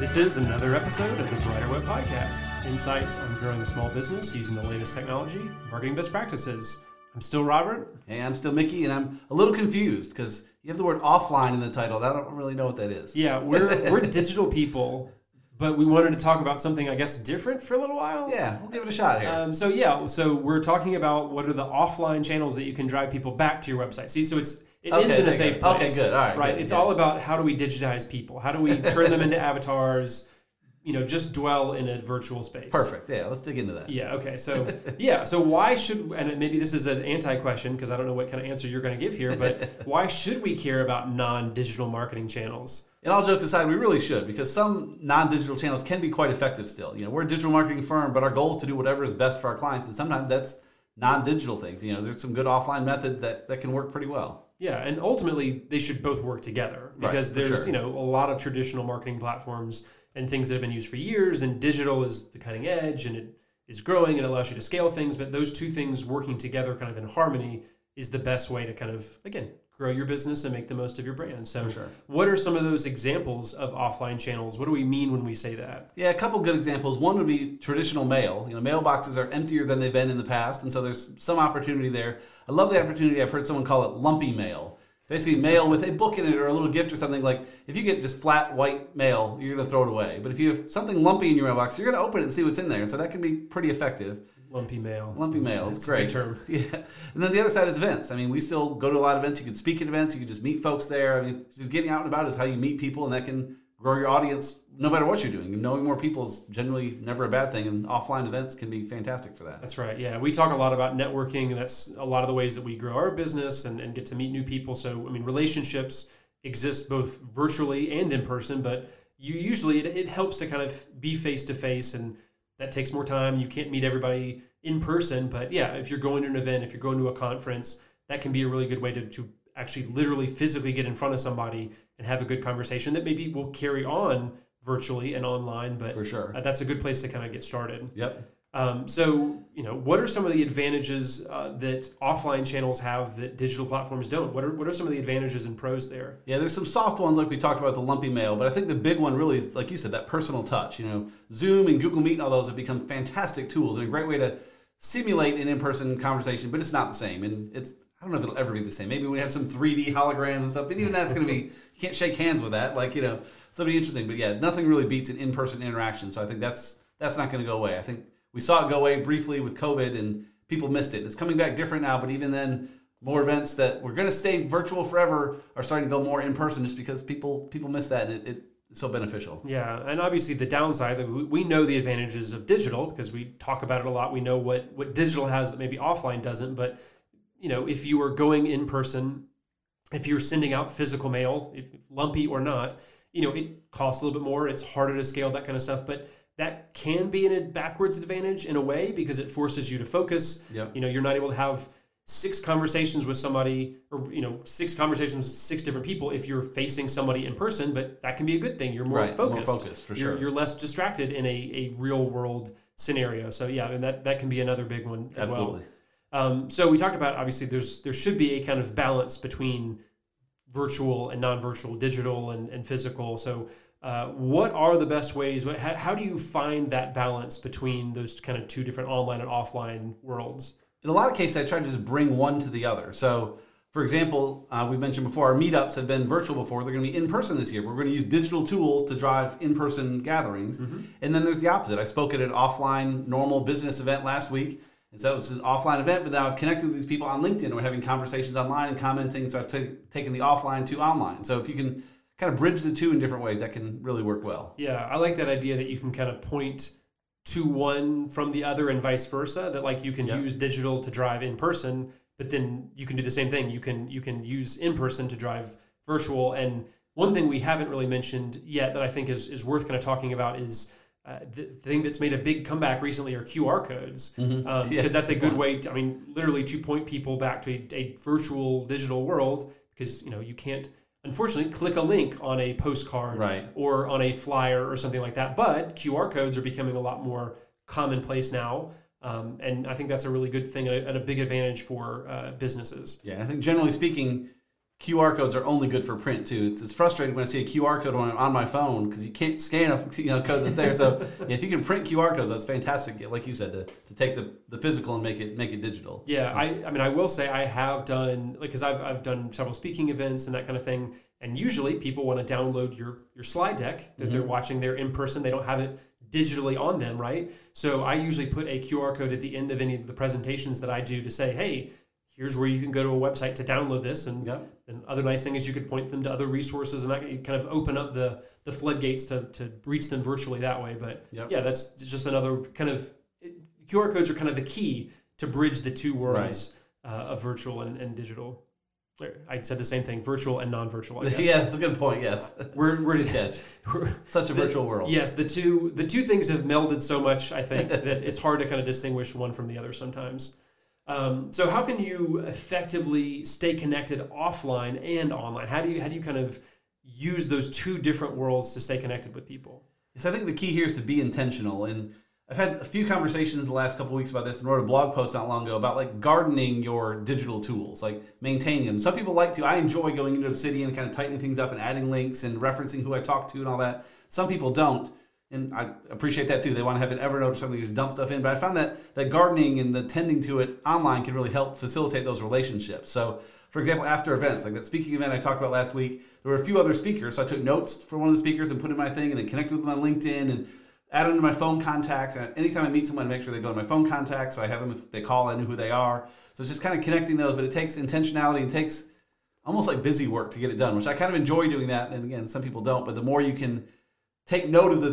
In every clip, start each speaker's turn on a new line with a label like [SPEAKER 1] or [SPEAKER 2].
[SPEAKER 1] This is another episode of the Brighter Web Podcast insights on growing a small business using the latest technology, marketing best practices. I'm still Robert.
[SPEAKER 2] Hey, I'm still Mickey, and I'm a little confused because you have the word offline in the title. and I don't really know what that is.
[SPEAKER 1] Yeah, we're, we're digital people, but we wanted to talk about something, I guess, different for a little while.
[SPEAKER 2] Yeah, we'll give it a shot here.
[SPEAKER 1] Um, so yeah, so we're talking about what are the offline channels that you can drive people back to your website. See, so it's it
[SPEAKER 2] Okay,
[SPEAKER 1] ends in a safe place.
[SPEAKER 2] Okay, good. All right,
[SPEAKER 1] right.
[SPEAKER 2] good,
[SPEAKER 1] it's
[SPEAKER 2] good.
[SPEAKER 1] all about how do we digitize people? How do we turn them into avatars? You know, just dwell in a virtual space.
[SPEAKER 2] Perfect. Yeah, let's dig into that.
[SPEAKER 1] Yeah. Okay. So yeah. So why should and maybe this is an anti question because I don't know what kind of answer you're going to give here, but why should we care about non-digital marketing channels?
[SPEAKER 2] And all jokes aside, we really should because some non-digital channels can be quite effective still. You know, we're a digital marketing firm, but our goal is to do whatever is best for our clients, and sometimes that's non-digital things. You know, there's some good offline methods that that can work pretty well.
[SPEAKER 1] Yeah, and ultimately they should both work together because
[SPEAKER 2] for
[SPEAKER 1] there's
[SPEAKER 2] sure.
[SPEAKER 1] you know a lot of traditional marketing platforms and things that have been used for years, and digital is the cutting edge and it is growing and allows you to scale things. But those two things working together, kind of in harmony, is the best way to kind of again grow your business and make the most of your brand. So,
[SPEAKER 2] sure.
[SPEAKER 1] what are some of those examples of offline channels? What do we mean when we say that?
[SPEAKER 2] Yeah, a couple good examples. One would be traditional mail. You know, mailboxes are emptier than they've been in the past, and so there's some opportunity there. I love the opportunity. I've heard someone call it lumpy mail. Basically, mail with a book in it or a little gift or something. Like if you get just flat white mail, you're going to throw it away. But if you have something lumpy in your mailbox, you're going to open it and see what's in there. And so that can be pretty effective.
[SPEAKER 1] Lumpy mail.
[SPEAKER 2] Lumpy mail, it's
[SPEAKER 1] That's a good
[SPEAKER 2] great.
[SPEAKER 1] term.
[SPEAKER 2] Yeah, and then the other side is events. I mean, we still go to a lot of events. You can speak at events. You can just meet folks there. I mean, just getting out and about is how you meet people, and that can grow your audience no matter what you're doing. And knowing more people is generally never a bad thing, and offline events can be fantastic for that.
[SPEAKER 1] That's right. Yeah, we talk a lot about networking, and that's a lot of the ways that we grow our business and, and get to meet new people. So, I mean, relationships exist both virtually and in person, but you usually it, it helps to kind of be face to face, and that takes more time. You can't meet everybody in person, but yeah, if you're going to an event, if you're going to a conference, that can be a really good way to, to actually literally physically get in front of somebody and have a good conversation that maybe will carry on virtually and online. But
[SPEAKER 2] For sure.
[SPEAKER 1] uh, that's a good place to kind of get started.
[SPEAKER 2] Yep.
[SPEAKER 1] Um, so, you know, what are some of the advantages uh, that offline channels have that digital platforms don't? What are, what are some of the advantages and pros there?
[SPEAKER 2] Yeah, there's some soft ones like we talked about the lumpy mail, but I think the big one really is, like you said, that personal touch. You know, Zoom and Google Meet and all those have become fantastic tools and a great way to simulate an in-person conversation, but it's not the same. And it's I don't know if it'll ever be the same. Maybe we have some 3D holograms and stuff, but even that's going to be you can't shake hands with that. Like you know, so it'll be interesting. But yeah, nothing really beats an in-person interaction. So I think that's that's not going to go away. I think we saw it go away briefly with COVID, and people missed it. It's coming back different now, but even then. More events that were going to stay virtual forever are starting to go more in person, just because people people miss that, and it, it, it's so beneficial.
[SPEAKER 1] Yeah, and obviously the downside that we, know the advantages of digital because we talk about it a lot. We know what what digital has that maybe offline doesn't. But you know, if you are going in person, if you're sending out physical mail, if lumpy or not, you know, it costs a little bit more. It's harder to scale that kind of stuff, but that can be an a backwards advantage in a way because it forces you to focus.
[SPEAKER 2] Yep.
[SPEAKER 1] You know, you're not able to have six conversations with somebody or you know six conversations with six different people if you're facing somebody in person but that can be a good thing you're more
[SPEAKER 2] Right, more
[SPEAKER 1] focused
[SPEAKER 2] focused, for
[SPEAKER 1] you're,
[SPEAKER 2] sure.
[SPEAKER 1] you're less distracted in a, a real world scenario so yeah and that that can be another big one as
[SPEAKER 2] Absolutely.
[SPEAKER 1] well um, so we talked about obviously there's there should be a kind of balance between virtual and non-virtual digital and, and physical so uh, what are the best ways what, how, how do you find that balance between those kind of two different online and offline worlds
[SPEAKER 2] in a lot of cases, I try to just bring one to the other. So, for example, uh, we mentioned before, our meetups have been virtual before. They're going to be in person this year. We're going to use digital tools to drive in person gatherings. And then there's the opposite. I spoke at an offline, normal business event last week. And so it was an offline event, but now I've connected with these people on LinkedIn. We're having conversations online and commenting. So I've ta- taken the offline to online. So if you can kind of bridge the two in different ways, that can really work well.
[SPEAKER 1] Yeah, I like that idea that you can kind of point to one from the other and vice versa. That like you can
[SPEAKER 2] Yeah.
[SPEAKER 1] use digital to drive in person, but then you can do the same thing. You can you can use in person to drive virtual. And one thing we haven't really mentioned yet that I think is is worth kind of talking about is. Uh, the thing that's made a big comeback recently are QR codes because
[SPEAKER 2] Mm-hmm. Yeah,
[SPEAKER 1] that's a
[SPEAKER 2] good
[SPEAKER 1] good way. To, I mean, literally to point people back to a, a virtual digital world because you know you can't unfortunately click a link on a postcard
[SPEAKER 2] Right.
[SPEAKER 1] or on a flyer or something like that. But QR codes are becoming a lot more commonplace now. Um, and I think that's a really good thing and a, and a big advantage for uh, businesses.
[SPEAKER 2] Yeah, I think generally speaking, QR codes are only good for print too. It's, it's frustrating when I see a QR code on, on my phone because you can't scan a you know, code that's there. So yeah, if you can print QR codes, that's fantastic. Like you said, to, to take the, the physical and make it make it digital.
[SPEAKER 1] Yeah, I, I mean, I will say I have done like because I've, I've done several speaking events and that kind of thing. And usually people want to download your your slide deck that they're mm-hmm. watching there in person. They don't have it digitally on them, right? So I usually put a QR code at the end of any of the presentations that I do to say, hey, here's where you can go to a website to download this. And
[SPEAKER 2] Yep.
[SPEAKER 1] and other nice thing is you could point them to other resources and that kind of open up the the floodgates to, to reach them virtually that way. But
[SPEAKER 2] Yep.
[SPEAKER 1] yeah, that's just another kind of QR codes are kind of the key to bridge the two worlds uh, of virtual and, and digital. I said the same thing, virtual and non-virtual. I guess.
[SPEAKER 2] yeah, that's a good point. Yes,
[SPEAKER 1] We're, we're,
[SPEAKER 2] yes,
[SPEAKER 1] we're
[SPEAKER 2] such a
[SPEAKER 1] The-
[SPEAKER 2] virtual world.
[SPEAKER 1] yes, the two the two things have melded so much. I think that it's hard to kind of distinguish one from the other sometimes. Um, so how can you effectively stay connected offline and online? How do you how do you kind of use those two different worlds to stay connected with people?
[SPEAKER 2] So I think the key here is to be intentional. And I've had a few conversations the last couple weeks about this and wrote a blog post not long ago about like gardening your digital tools, like maintaining them. Some people like to. I enjoy going into Obsidian and kind of tightening things up and adding links and referencing who I talk to and all that. Some people don't. And I appreciate that too. They want to have an Evernote or something to just dump stuff in. But I found that that gardening and the tending to it online can really help facilitate those relationships. So, for example, after events like that speaking event I talked about last week, there were a few other speakers. So I took notes for one of the speakers and put in my thing, and then connected with them on LinkedIn and added them to my phone contacts. And anytime I meet someone, I make sure they go to my phone contacts. So I have them if they call, I know who they are. So it's just kind of connecting those. But it takes intentionality and takes almost like busy work to get it done, which I kind of enjoy doing that. And again, some people don't. But the more you can take note of the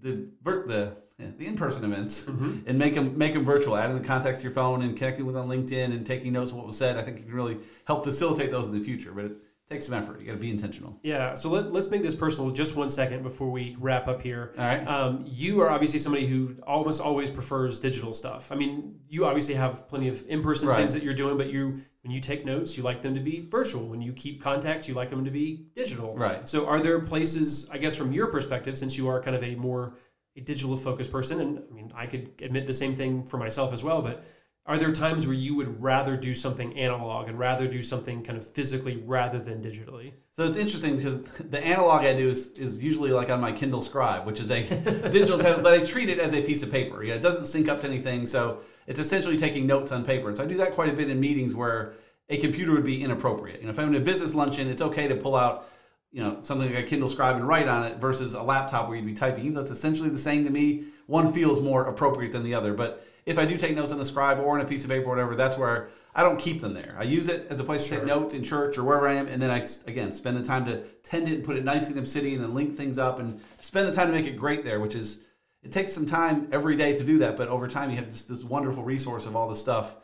[SPEAKER 2] the the the in-person events mm-hmm. and make them make them virtual, adding the contacts to your phone and connecting with on LinkedIn and taking notes of what was said. I think it can really help facilitate those in the future. But it takes some effort. You got to be intentional.
[SPEAKER 1] Yeah. So let, let's make this personal just one second before we wrap up here.
[SPEAKER 2] All right.
[SPEAKER 1] Um, you are obviously somebody who almost always prefers digital stuff. I mean, you obviously have plenty of in-person
[SPEAKER 2] Right.
[SPEAKER 1] things that you're doing, but you when you take notes, you like them to be virtual. When you keep contacts, you like them to be digital.
[SPEAKER 2] Right.
[SPEAKER 1] So are there places, I guess, from your perspective, since you are kind of a more a digital focused person, and I mean, I could admit the same thing for myself as well, but are there times where you would rather do something analog and rather do something kind of physically rather than digitally?
[SPEAKER 2] So it's interesting because the analog I do is, is usually like on my Kindle Scribe, which is a digital tablet, but I treat it as a piece of paper. Yeah, it doesn't sync up to anything, so it's essentially taking notes on paper. And so I do that quite a bit in meetings where a computer would be inappropriate. You know, if I'm in a business luncheon, it's okay to pull out, you know, something like a Kindle Scribe and write on it versus a laptop where you'd be typing. That's essentially the same to me, one feels more appropriate than the other. But if I do take notes on the Scribe or on a piece of paper or whatever, that's where I don't keep them there. I use it as a place to take notes in church or wherever I am, and then I again spend the time to tend it and put it nicely in Obsidian and link things up and spend the time to make it great there, which is it takes some time every day to do that, but over time you have just this wonderful resource of all this stuff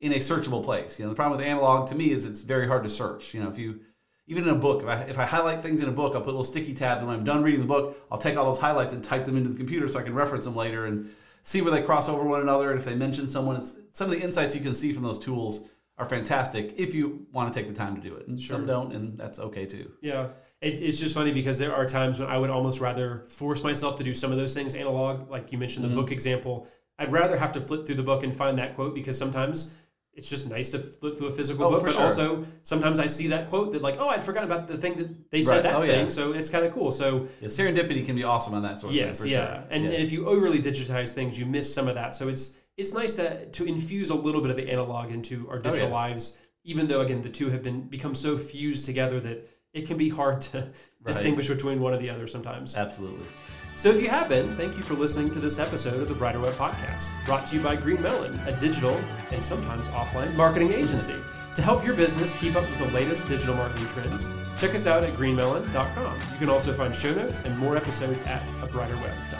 [SPEAKER 2] in a searchable place. You know, the problem with analog to me is it's very hard to search. You know, if you even in a book, if I, if I highlight things in a book, I'll put little sticky tabs, and when I'm done reading the book, I'll take all those highlights and type them into the computer so I can reference them later and see where they cross over one another. And if they mention someone, it's, some of the insights you can see from those tools are fantastic if you want to take the time to do it. And some don't, and that's okay too.
[SPEAKER 1] Yeah. It's, it's just funny because there are times when I would almost rather force myself to do some of those things analog. Like you mentioned the
[SPEAKER 2] Mm-hmm.
[SPEAKER 1] book example. I'd rather have to flip through the book and find that quote because sometimes it's just nice to flip through a physical
[SPEAKER 2] Oh,
[SPEAKER 1] book. But
[SPEAKER 2] sure.
[SPEAKER 1] also sometimes I see that quote that like, oh, I'd forgotten about the thing that they said
[SPEAKER 2] Right.
[SPEAKER 1] that
[SPEAKER 2] Oh,
[SPEAKER 1] thing.
[SPEAKER 2] yeah.
[SPEAKER 1] So it's kind of cool. So
[SPEAKER 2] Yeah, serendipity can be awesome on that sort of
[SPEAKER 1] yes,
[SPEAKER 2] thing.
[SPEAKER 1] Yeah.
[SPEAKER 2] sure.
[SPEAKER 1] And,
[SPEAKER 2] Yeah.
[SPEAKER 1] and if you overly digitize things, you miss some of that. So it's it's nice to to infuse a little bit of the analog into our oh, digital
[SPEAKER 2] Oh, yeah.
[SPEAKER 1] lives, even though again the two have been become so fused together that it can be hard to distinguish between one or the other sometimes.
[SPEAKER 2] Absolutely.
[SPEAKER 1] So if you have been, thank you for listening to this episode of the Brighter Web Podcast, brought to you by Green Melon, a digital and sometimes offline marketing agency. To help your business keep up with the latest digital marketing trends, check us out at greenmelon.com. You can also find show notes and more episodes at abrighterweb.com.